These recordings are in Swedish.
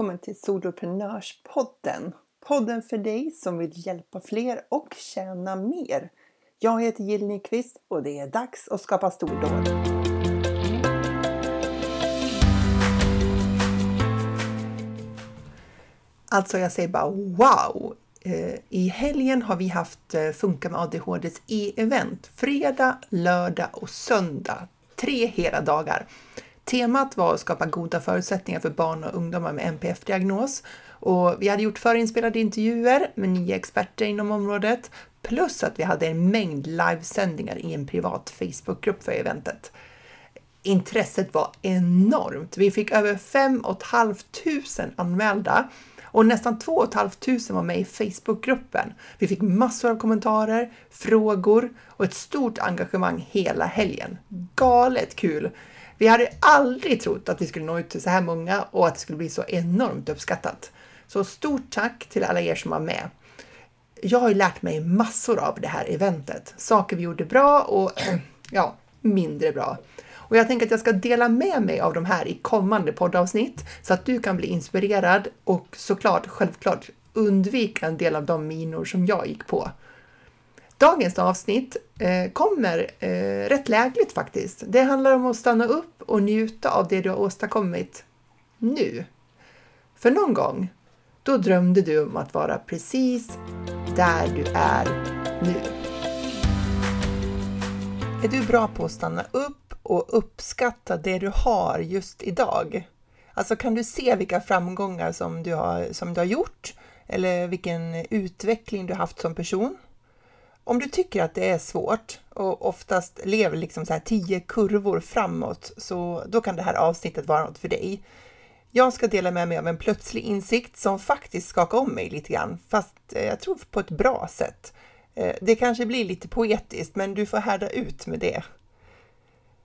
välkommen till Soloprenörspodden. Podden för dig som vill hjälpa fler och tjäna mer. Jag heter Jill Nyqvist och det är dags att skapa stordåd. Alltså jag säger bara wow! Eh, I helgen har vi haft eh, Funka med ADHDs e-event fredag, lördag och söndag. Tre hela dagar. Temat var att skapa goda förutsättningar för barn och ungdomar med NPF-diagnos och vi hade gjort förinspelade intervjuer med nio experter inom området plus att vi hade en mängd livesändningar i en privat Facebookgrupp för eventet. Intresset var enormt. Vi fick över 5 500 anmälda och nästan 2 500 var med i Facebookgruppen. Vi fick massor av kommentarer, frågor och ett stort engagemang hela helgen. Galet kul! Vi hade aldrig trott att vi skulle nå ut till så här många och att det skulle bli så enormt uppskattat. Så stort tack till alla er som var med. Jag har ju lärt mig massor av det här eventet. Saker vi gjorde bra och eh, ja, mindre bra. Och jag tänker att jag ska dela med mig av de här i kommande poddavsnitt så att du kan bli inspirerad och såklart, självklart, undvika en del av de minor som jag gick på. Dagens avsnitt eh, kommer eh, rätt lägligt faktiskt. Det handlar om att stanna upp och njuta av det du har åstadkommit nu. För någon gång, då drömde du om att vara precis där du är nu. Är du bra på att stanna upp och uppskatta det du har just idag? Alltså kan du se vilka framgångar som du har, som du har gjort eller vilken utveckling du haft som person? Om du tycker att det är svårt och oftast lever liksom så här tio kurvor framåt, så då kan det här avsnittet vara något för dig. Jag ska dela med mig av en plötslig insikt som faktiskt skakar om mig lite grann, fast eh, jag tror på ett bra sätt. Eh, det kanske blir lite poetiskt, men du får härda ut med det.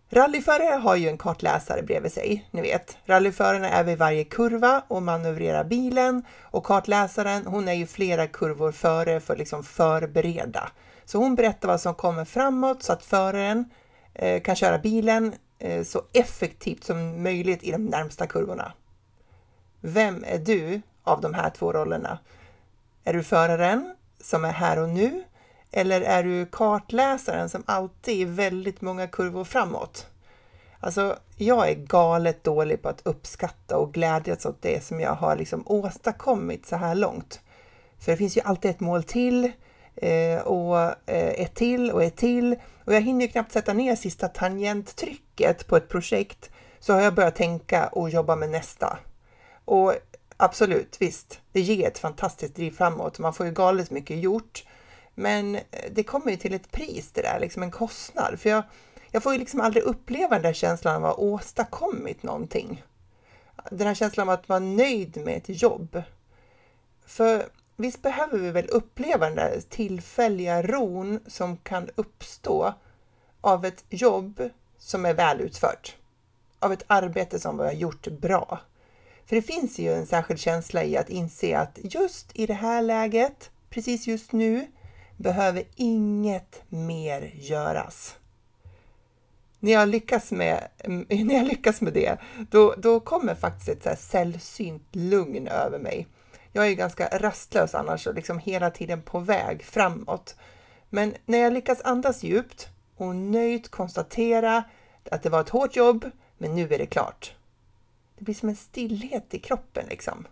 Rallyförare har ju en kartläsare bredvid sig, ni vet. Rallyförarna är vid varje kurva och manövrerar bilen och kartläsaren, hon är ju flera kurvor före för att liksom förbereda. Så hon berättar vad som kommer framåt så att föraren eh, kan köra bilen eh, så effektivt som möjligt i de närmsta kurvorna. Vem är du av de här två rollerna? Är du föraren som är här och nu eller är du kartläsaren som alltid är väldigt många kurvor framåt? Alltså, jag är galet dålig på att uppskatta och glädjas åt det som jag har liksom åstadkommit så här långt. För det finns ju alltid ett mål till eh, och eh, ett till och ett till och jag hinner ju knappt sätta ner sista tangenttrycket på ett projekt så har jag börjat tänka och jobba med nästa. Och absolut, visst, det ger ett fantastiskt driv framåt. Man får ju galet mycket gjort men eh, det kommer ju till ett pris det där, liksom en kostnad. För jag, jag får ju liksom aldrig uppleva den där känslan av att ha åstadkommit någonting. Den här känslan av att vara nöjd med ett jobb. För visst behöver vi väl uppleva den där tillfälliga ron som kan uppstå av ett jobb som är väl utfört. Av ett arbete som vi har gjort bra. För det finns ju en särskild känsla i att inse att just i det här läget, precis just nu, behöver inget mer göras. När jag lyckas med, när jag lyckas med det, då, då kommer faktiskt ett så här sällsynt lugn över mig. Jag är ju ganska rastlös annars och liksom hela tiden på väg framåt. Men när jag lyckas andas djupt och nöjt konstatera att det var ett hårt jobb, men nu är det klart. Det blir som en stillhet i kroppen liksom.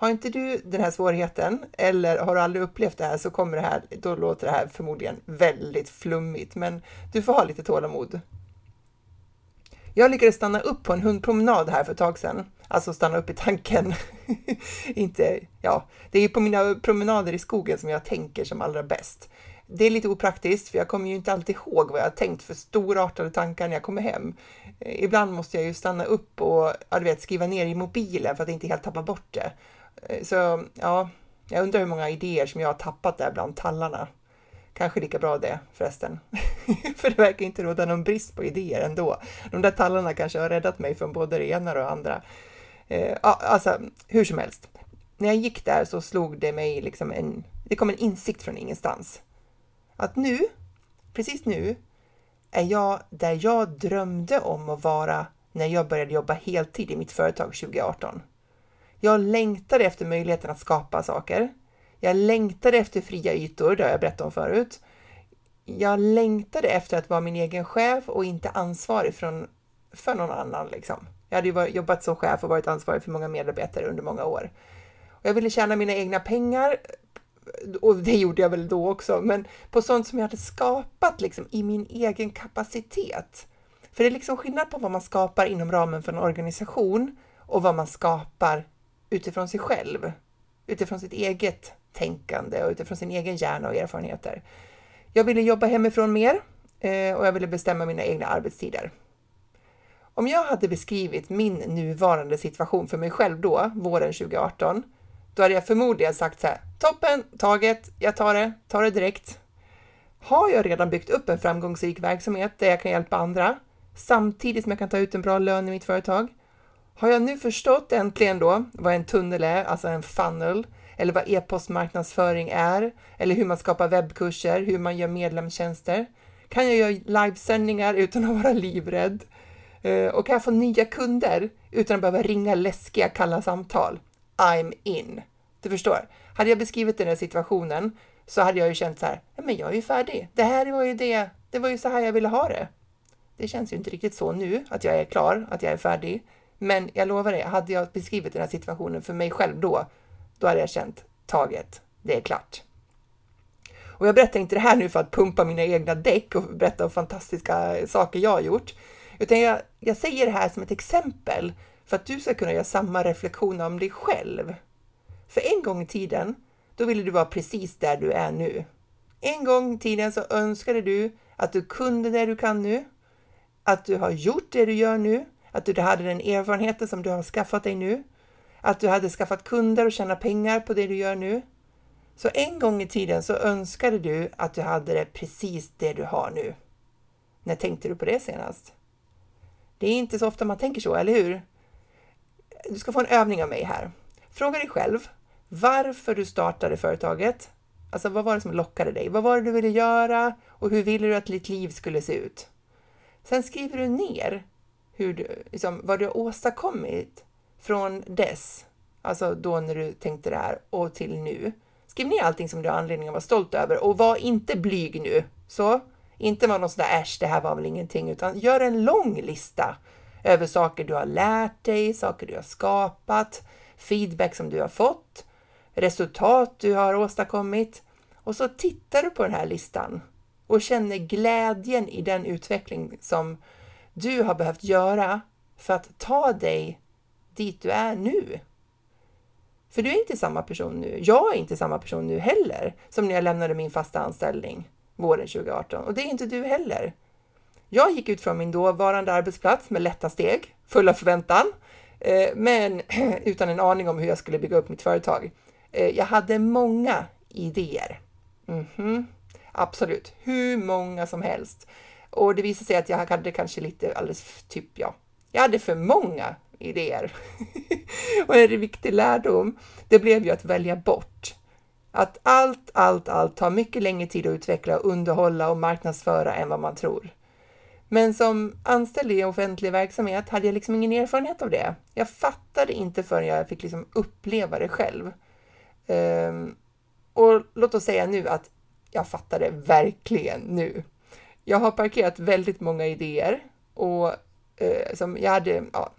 Har inte du den här svårigheten eller har du aldrig upplevt det här så kommer det här, då låter det här förmodligen väldigt flummigt, men du får ha lite tålamod. Jag lyckades stanna upp på en hundpromenad här för ett tag sedan, alltså stanna upp i tanken. inte, ja, det är ju på mina promenader i skogen som jag tänker som allra bäst. Det är lite opraktiskt, för jag kommer ju inte alltid ihåg vad jag har tänkt för storartade tankar när jag kommer hem. Eh, ibland måste jag ju stanna upp och ja, du vet, skriva ner i mobilen för att inte helt tappa bort det. Eh, så ja, jag undrar hur många idéer som jag har tappat där bland tallarna. Kanske lika bra det förresten. För det verkar inte råda någon brist på idéer ändå. De där tallarna kanske har räddat mig från både det ena och det andra. Eh, alltså, hur som helst. När jag gick där så slog det mig liksom en, det kom en insikt från ingenstans. Att nu, precis nu, är jag där jag drömde om att vara när jag började jobba heltid i mitt företag 2018. Jag längtade efter möjligheten att skapa saker. Jag längtade efter fria ytor, det har jag berättat om förut. Jag längtade efter att vara min egen chef och inte ansvarig från, för någon annan. Liksom. Jag hade ju jobbat som chef och varit ansvarig för många medarbetare under många år. Jag ville tjäna mina egna pengar och det gjorde jag väl då också, men på sånt som jag hade skapat liksom i min egen kapacitet. För det är liksom skillnad på vad man skapar inom ramen för en organisation och vad man skapar utifrån sig själv, utifrån sitt eget tänkande och utifrån sin egen hjärna och erfarenheter. Jag ville jobba hemifrån mer eh, och jag ville bestämma mina egna arbetstider. Om jag hade beskrivit min nuvarande situation för mig själv då, våren 2018, då hade jag förmodligen sagt så här, toppen, taget, jag tar det, tar det direkt. Har jag redan byggt upp en framgångsrik verksamhet där jag kan hjälpa andra, samtidigt som jag kan ta ut en bra lön i mitt företag? Har jag nu förstått äntligen då vad en tunnel är, alltså en funnel, eller vad e-postmarknadsföring är, eller hur man skapar webbkurser, hur man gör medlemstjänster? Kan jag göra livesändningar utan att vara livrädd? Eh, och kan jag få nya kunder utan att behöva ringa läskiga kalla samtal? I'm in. Du förstår? Hade jag beskrivit den här situationen så hade jag ju känt så här, men jag är ju färdig. Det här var ju det, det var ju så här jag ville ha det. Det känns ju inte riktigt så nu, att jag är klar, att jag är färdig. Men jag lovar dig, hade jag beskrivit den här situationen för mig själv då, då hade jag känt taget, det är klart. Och jag berättar inte det här nu för att pumpa mina egna däck och berätta om fantastiska saker jag har gjort, utan jag, jag säger det här som ett exempel för att du ska kunna göra samma reflektion om dig själv. För en gång i tiden, då ville du vara precis där du är nu. En gång i tiden så önskade du att du kunde det du kan nu, att du har gjort det du gör nu, att du hade den erfarenheten som du har skaffat dig nu, att du hade skaffat kunder och tjäna pengar på det du gör nu. Så en gång i tiden så önskade du att du hade det precis det du har nu. När tänkte du på det senast? Det är inte så ofta man tänker så, eller hur? Du ska få en övning av mig här. Fråga dig själv varför du startade företaget. Alltså vad var det som lockade dig? Vad var det du ville göra och hur ville du att ditt liv skulle se ut? Sen skriver du ner hur du, liksom, vad du har åstadkommit från dess, alltså då när du tänkte det här och till nu. Skriv ner allting som du har anledning att vara stolt över och var inte blyg nu. Så, inte vara någon sån där äsch, det här var väl ingenting, utan gör en lång lista över saker du har lärt dig, saker du har skapat, feedback som du har fått, resultat du har åstadkommit och så tittar du på den här listan och känner glädjen i den utveckling som du har behövt göra för att ta dig dit du är nu. För du är inte samma person nu. Jag är inte samma person nu heller som när jag lämnade min fasta anställning våren 2018 och det är inte du heller. Jag gick ut från min dåvarande arbetsplats med lätta steg, fulla förväntan, eh, men utan en aning om hur jag skulle bygga upp mitt företag. Eh, jag hade många idéer. Mm -hmm. Absolut, hur många som helst. Och det visade sig att jag hade kanske lite alldeles, typ ja, jag hade för många idéer. och en viktig lärdom, det blev ju att välja bort. Att allt, allt, allt tar mycket längre tid att utveckla, underhålla och marknadsföra än vad man tror. Men som anställd i offentlig verksamhet hade jag liksom ingen erfarenhet av det. Jag fattade inte förrän jag fick liksom uppleva det själv. Um, och låt oss säga nu att jag fattade verkligen nu. Jag har parkerat väldigt många idéer och eh, som jag hade ja,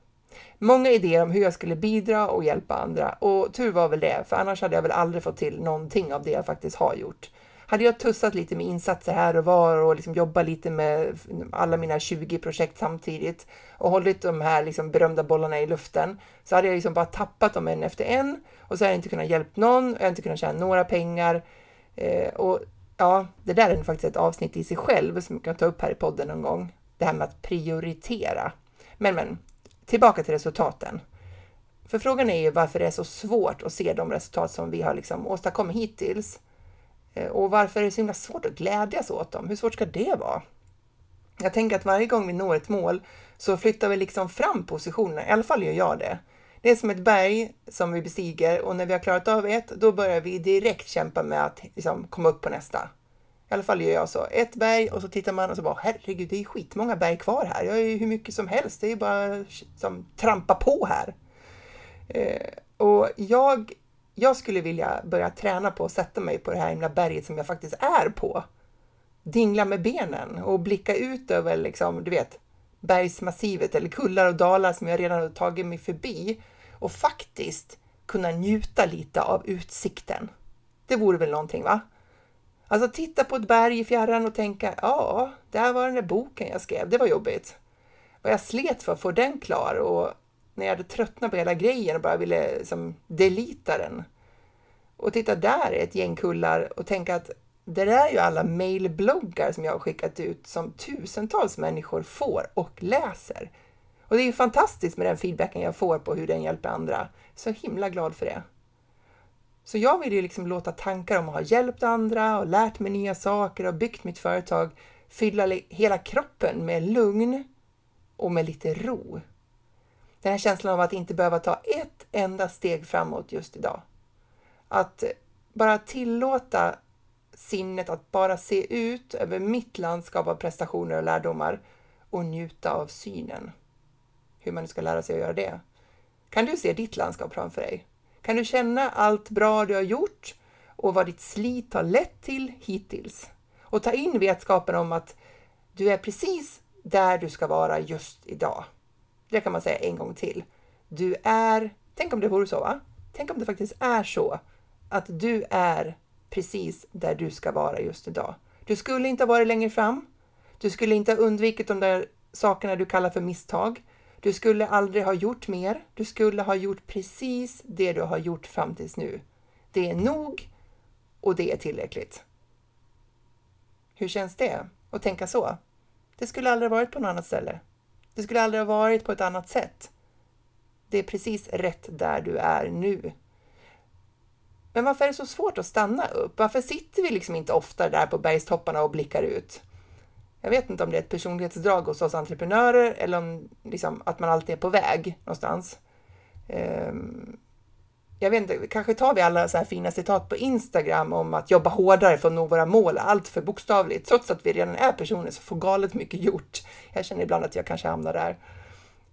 många idéer om hur jag skulle bidra och hjälpa andra och tur var väl det, för annars hade jag väl aldrig fått till någonting av det jag faktiskt har gjort. Hade jag tussat lite med insatser här och var och liksom jobbat lite med alla mina 20 projekt samtidigt och hållit de här liksom berömda bollarna i luften så hade jag liksom bara tappat dem en efter en och så hade jag inte kunnat hjälpa någon, jag hade inte kunnat tjäna några pengar. Eh, och ja, det där är faktiskt ett avsnitt i sig själv som jag kan ta upp här i podden någon gång. Det här med att prioritera. Men, men, tillbaka till resultaten. För frågan är ju varför det är så svårt att se de resultat som vi har liksom åstadkommit hittills. Eh, och varför är det så himla svårt att glädjas åt dem? Hur svårt ska det vara? Jag tänker att varje gång vi når ett mål så flyttar vi liksom fram positionerna, i alla fall gör jag det. Det är som ett berg som vi bestiger och när vi har klarat av ett, då börjar vi direkt kämpa med att liksom komma upp på nästa. I alla fall gör jag så. Ett berg och så tittar man och så bara herregud, det är skitmånga berg kvar här. Jag är ju hur mycket som helst. Det är ju bara som trampa på här. Eh, Och jag, jag skulle vilja börja träna på att sätta mig på det här himla berget som jag faktiskt är på. Dingla med benen och blicka ut över, liksom, du vet, bergsmassivet eller kullar och dalar som jag redan har tagit mig förbi och faktiskt kunna njuta lite av utsikten. Det vore väl någonting, va? Alltså titta på ett berg i fjärran och tänka, ja, där var den där boken jag skrev, det var jobbigt. Vad jag slet för att få den klar och när jag hade tröttnat på hela grejen och bara ville liksom, delita den. Och titta där är ett gäng kullar och tänka att det där är ju alla mailbloggar som jag har skickat ut som tusentals människor får och läser. Och det är ju fantastiskt med den feedbacken jag får på hur den hjälper andra. Så himla glad för det. Så jag vill ju liksom låta tankar om att ha hjälpt andra och lärt mig nya saker och byggt mitt företag fylla hela kroppen med lugn och med lite ro. Den här känslan av att inte behöva ta ett enda steg framåt just idag. Att bara tillåta sinnet att bara se ut över mitt landskap av prestationer och lärdomar och njuta av synen. Hur man ska lära sig att göra det. Kan du se ditt landskap framför dig? Kan du känna allt bra du har gjort och vad ditt slit har lett till hittills? Och ta in vetskapen om att du är precis där du ska vara just idag. Det kan man säga en gång till. Du är, tänk om det vore så, va? Tänk om det faktiskt är så att du är precis där du ska vara just idag. Du skulle inte ha varit längre fram. Du skulle inte ha undvikit de där sakerna du kallar för misstag. Du skulle aldrig ha gjort mer. Du skulle ha gjort precis det du har gjort fram tills nu. Det är nog och det är tillräckligt. Hur känns det att tänka så? Det skulle aldrig ha varit på något annat ställe. Det skulle aldrig ha varit på ett annat sätt. Det är precis rätt där du är nu. Men varför är det så svårt att stanna upp? Varför sitter vi liksom inte ofta där på bergstopparna och blickar ut? Jag vet inte om det är ett personlighetsdrag hos oss entreprenörer eller om liksom, att man alltid är på väg någonstans. Um, jag vet inte, kanske tar vi alla så här fina citat på Instagram om att jobba hårdare för att nå våra mål, allt för bokstavligt, trots att vi redan är personer som får galet mycket gjort. Jag känner ibland att jag kanske hamnar där.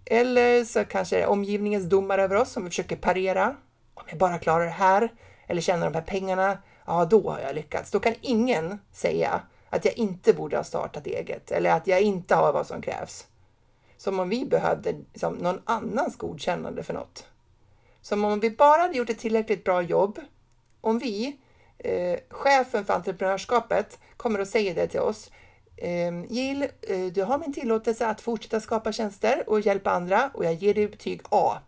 Eller så kanske det är omgivningens domar över oss som vi försöker parera. Om jag bara klarar det här eller tjänar de här pengarna, ja då har jag lyckats. Då kan ingen säga att jag inte borde ha startat eget eller att jag inte har vad som krävs. Som om vi behövde liksom, någon annans godkännande för något. Som om vi bara hade gjort ett tillräckligt bra jobb, om vi, eh, chefen för entreprenörskapet, kommer och säger det till oss. Eh, Jill, eh, du har min tillåtelse att fortsätta skapa tjänster och hjälpa andra och jag ger dig betyg A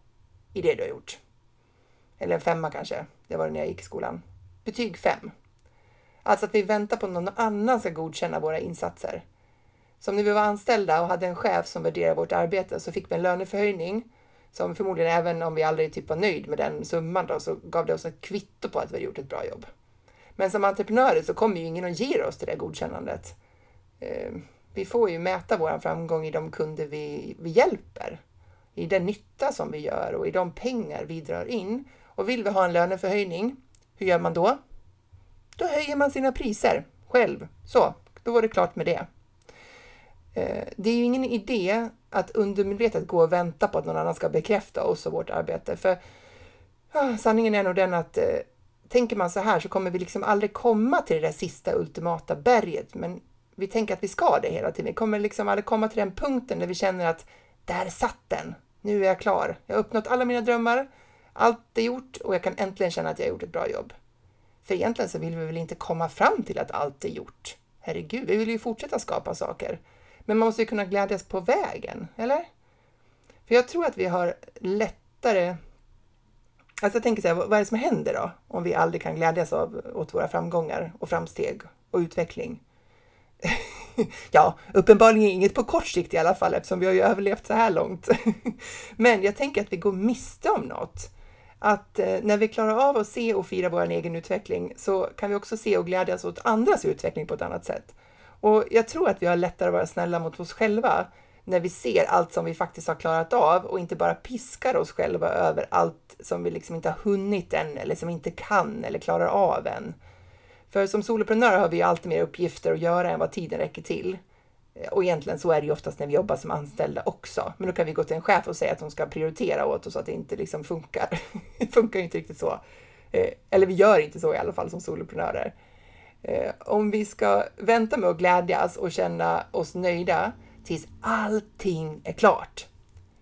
i det du har gjort. Eller en femma kanske, det var det när jag gick i skolan. Betyg 5. Alltså att vi väntar på att någon annan ska godkänna våra insatser. Som när vi var anställda och hade en chef som värderade vårt arbete så fick vi en löneförhöjning som förmodligen även om vi aldrig typ var nöjd med den summan då, så gav det oss ett kvitto på att vi har gjort ett bra jobb. Men som entreprenörer så kommer ju ingen att ge oss det där godkännandet. Ehm, vi får ju mäta vår framgång i de kunder vi, vi hjälper, i den nytta som vi gör och i de pengar vi drar in. Och vill vi ha en löneförhöjning, hur gör man då? Då höjer man sina priser själv. Så, då var det klart med det. Eh, det är ju ingen idé att undermedvetet gå och vänta på att någon annan ska bekräfta oss och vårt arbete. För ah, sanningen är nog den att eh, tänker man så här så kommer vi liksom aldrig komma till det där sista ultimata berget. Men vi tänker att vi ska det hela tiden. Vi kommer liksom aldrig komma till den punkten där vi känner att där satt den. Nu är jag klar. Jag har uppnått alla mina drömmar. Allt är gjort och jag kan äntligen känna att jag har gjort ett bra jobb. För egentligen så vill vi väl inte komma fram till att allt är gjort. Herregud, vi vill ju fortsätta skapa saker. Men man måste ju kunna glädjas på vägen, eller? För jag tror att vi har lättare... Alltså jag tänker så här, vad är det som händer då? Om vi aldrig kan glädjas av, åt våra framgångar och framsteg och utveckling. ja, uppenbarligen inget på kort sikt i alla fall eftersom vi har ju överlevt så här långt. Men jag tänker att vi går miste om något. Att eh, när vi klarar av att se och fira vår egen utveckling så kan vi också se och glädjas åt andras utveckling på ett annat sätt. Och jag tror att vi har lättare att vara snälla mot oss själva när vi ser allt som vi faktiskt har klarat av och inte bara piskar oss själva över allt som vi liksom inte har hunnit än eller som vi inte kan eller klarar av än. För som soloprenör har vi alltid mer uppgifter att göra än vad tiden räcker till. Eh, och egentligen så är det ju oftast när vi jobbar som anställda också. Men då kan vi gå till en chef och säga att de ska prioritera åt oss så att det inte liksom funkar. det funkar ju inte riktigt så. Eh, eller vi gör inte så i alla fall som soloprenörer. Eh, om vi ska vänta med att glädjas och känna oss nöjda tills allting är klart,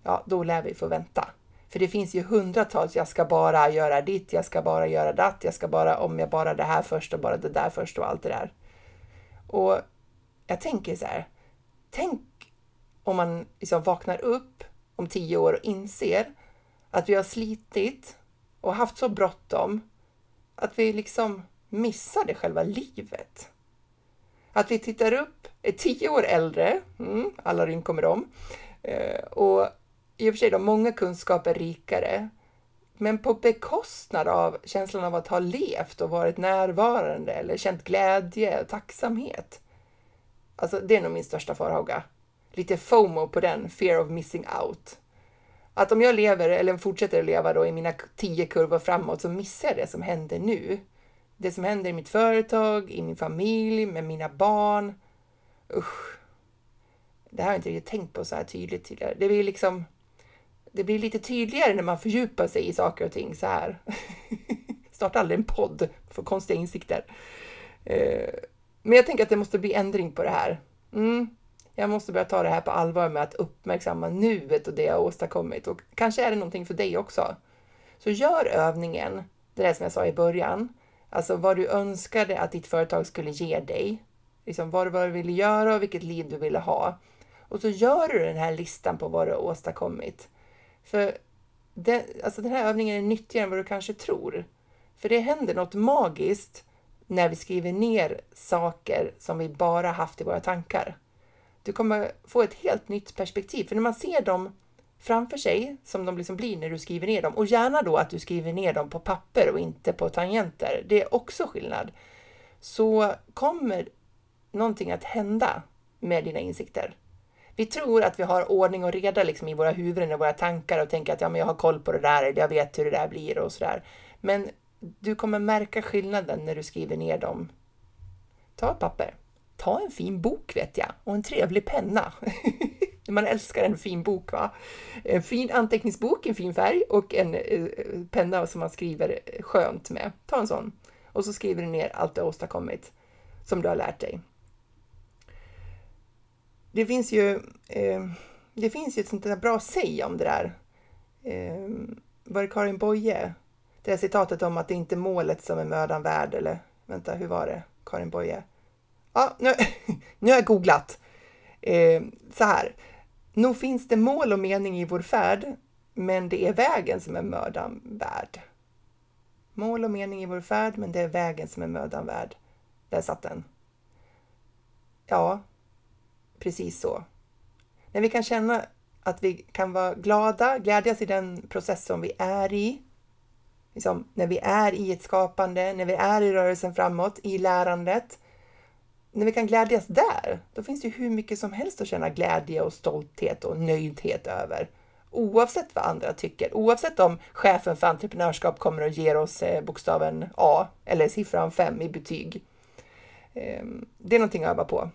ja, då lär vi få vänta. För det finns ju hundratals, jag ska bara göra ditt, jag ska bara göra datt, jag ska bara, om jag bara det här först och bara det där först och allt det där. Och jag tänker så här, tänk om man liksom vaknar upp om tio år och inser att vi har slitit och haft så bråttom att vi liksom missade själva livet. Att vi tittar upp, är tio år äldre, mm, alla ryn kommer om, eh, och i och för sig då, många kunskaper rikare, men på bekostnad av känslan av att ha levt och varit närvarande eller känt glädje och tacksamhet. Alltså, det är nog min största farhåga. Lite FOMO på den, fear of missing out. Att om jag lever, eller fortsätter att leva då i mina tio kurvor framåt, så missar jag det som händer nu. Det som händer i mitt företag, i min familj, med mina barn. Usch. Det här har jag inte riktigt tänkt på så här tydligt tidigare. Det blir liksom det blir lite tydligare när man fördjupar sig i saker och ting så här. Starta aldrig en podd för konstiga insikter. Eh, men jag tänker att det måste bli ändring på det här. Mm. Jag måste börja ta det här på allvar med att uppmärksamma nuet och det jag åstadkommit. Och kanske är det någonting för dig också. Så gör övningen, det där som jag sa i början. Alltså vad du önskade att ditt företag skulle ge dig. Liksom vad du ville göra och vilket liv du ville ha. Och så gör du den här listan på vad du har åstadkommit. För det, alltså den här övningen är nyttigare än vad du kanske tror. För det händer något magiskt när vi skriver ner saker som vi bara haft i våra tankar. Du kommer få ett helt nytt perspektiv, för när man ser dem framför sig, som de liksom blir när du skriver ner dem, och gärna då att du skriver ner dem på papper och inte på tangenter, det är också skillnad, så kommer någonting att hända med dina insikter. Vi tror att vi har ordning och reda liksom i våra huvuden och våra tankar och tänker att ja, men jag har koll på det där, eller jag vet hur det där blir och sådär. Men du kommer märka skillnaden när du skriver ner dem. Ta ett papper. Ta en fin bok vet jag och en trevlig penna. Man älskar en fin bok va? En fin anteckningsbok, en fin färg och en eh, penna som man skriver skönt med. Ta en sån. Och så skriver du ner allt du har åstadkommit som du har lärt dig det finns ju, eh, det finns ju ett sånt där bra säg om det där. Eh, var det Karin Boye? Det där citatet om att det inte är målet som är mödan värd, eller vänta, hur var det? Karin Boye? Ja, nu, nu har jag googlat. Eh, så här. Nog finns det mål och mening i vår färd, men det är vägen som är mödan värd. Mål och mening i vår färd, men det är vägen som är mödan värd. Där satt den. Ja, precis så. När vi kan känna att vi kan vara glada, glädjas i den process som vi är i. Liksom, när vi är i ett skapande, när vi är i rörelsen framåt, i lärandet. När vi kan glädjas där, då finns det hur mycket som helst att känna glädje och stolthet och nöjdhet över. Oavsett vad andra tycker, oavsett om chefen för entreprenörskap kommer och ger oss eh, bokstaven A eller siffran 5 i betyg. Ehm, det är någonting att öva på.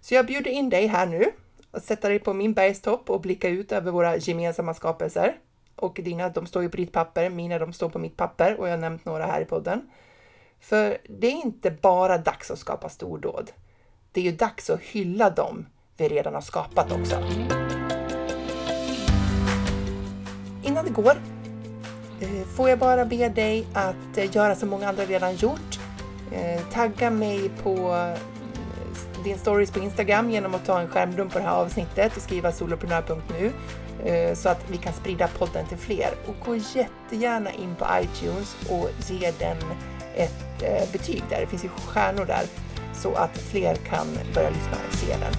Så jag bjuder in dig här nu att sätta dig på min bergstopp och blicka ut över våra gemensamma skapelser. Och dina, de står ju på ditt papper, mina de står på mitt papper och jag har nämnt några här i podden. För det är inte bara dags att skapa stordåd. Det är ju dags att hylla dem vi redan har skapat också. Innan det går eh, får jag bara be dig att eh, göra som många andra redan gjort. Eh, tagga mig på din stories på Instagram genom att ta en skärmdump på det här avsnittet och skriva soloprenör.nu eh, så att vi kan sprida podden till fler. Och gå jättegärna in på iTunes och ge den ett eh, betyg där. Det finns ju stjärnor där så att fler kan börja lyssna och se den.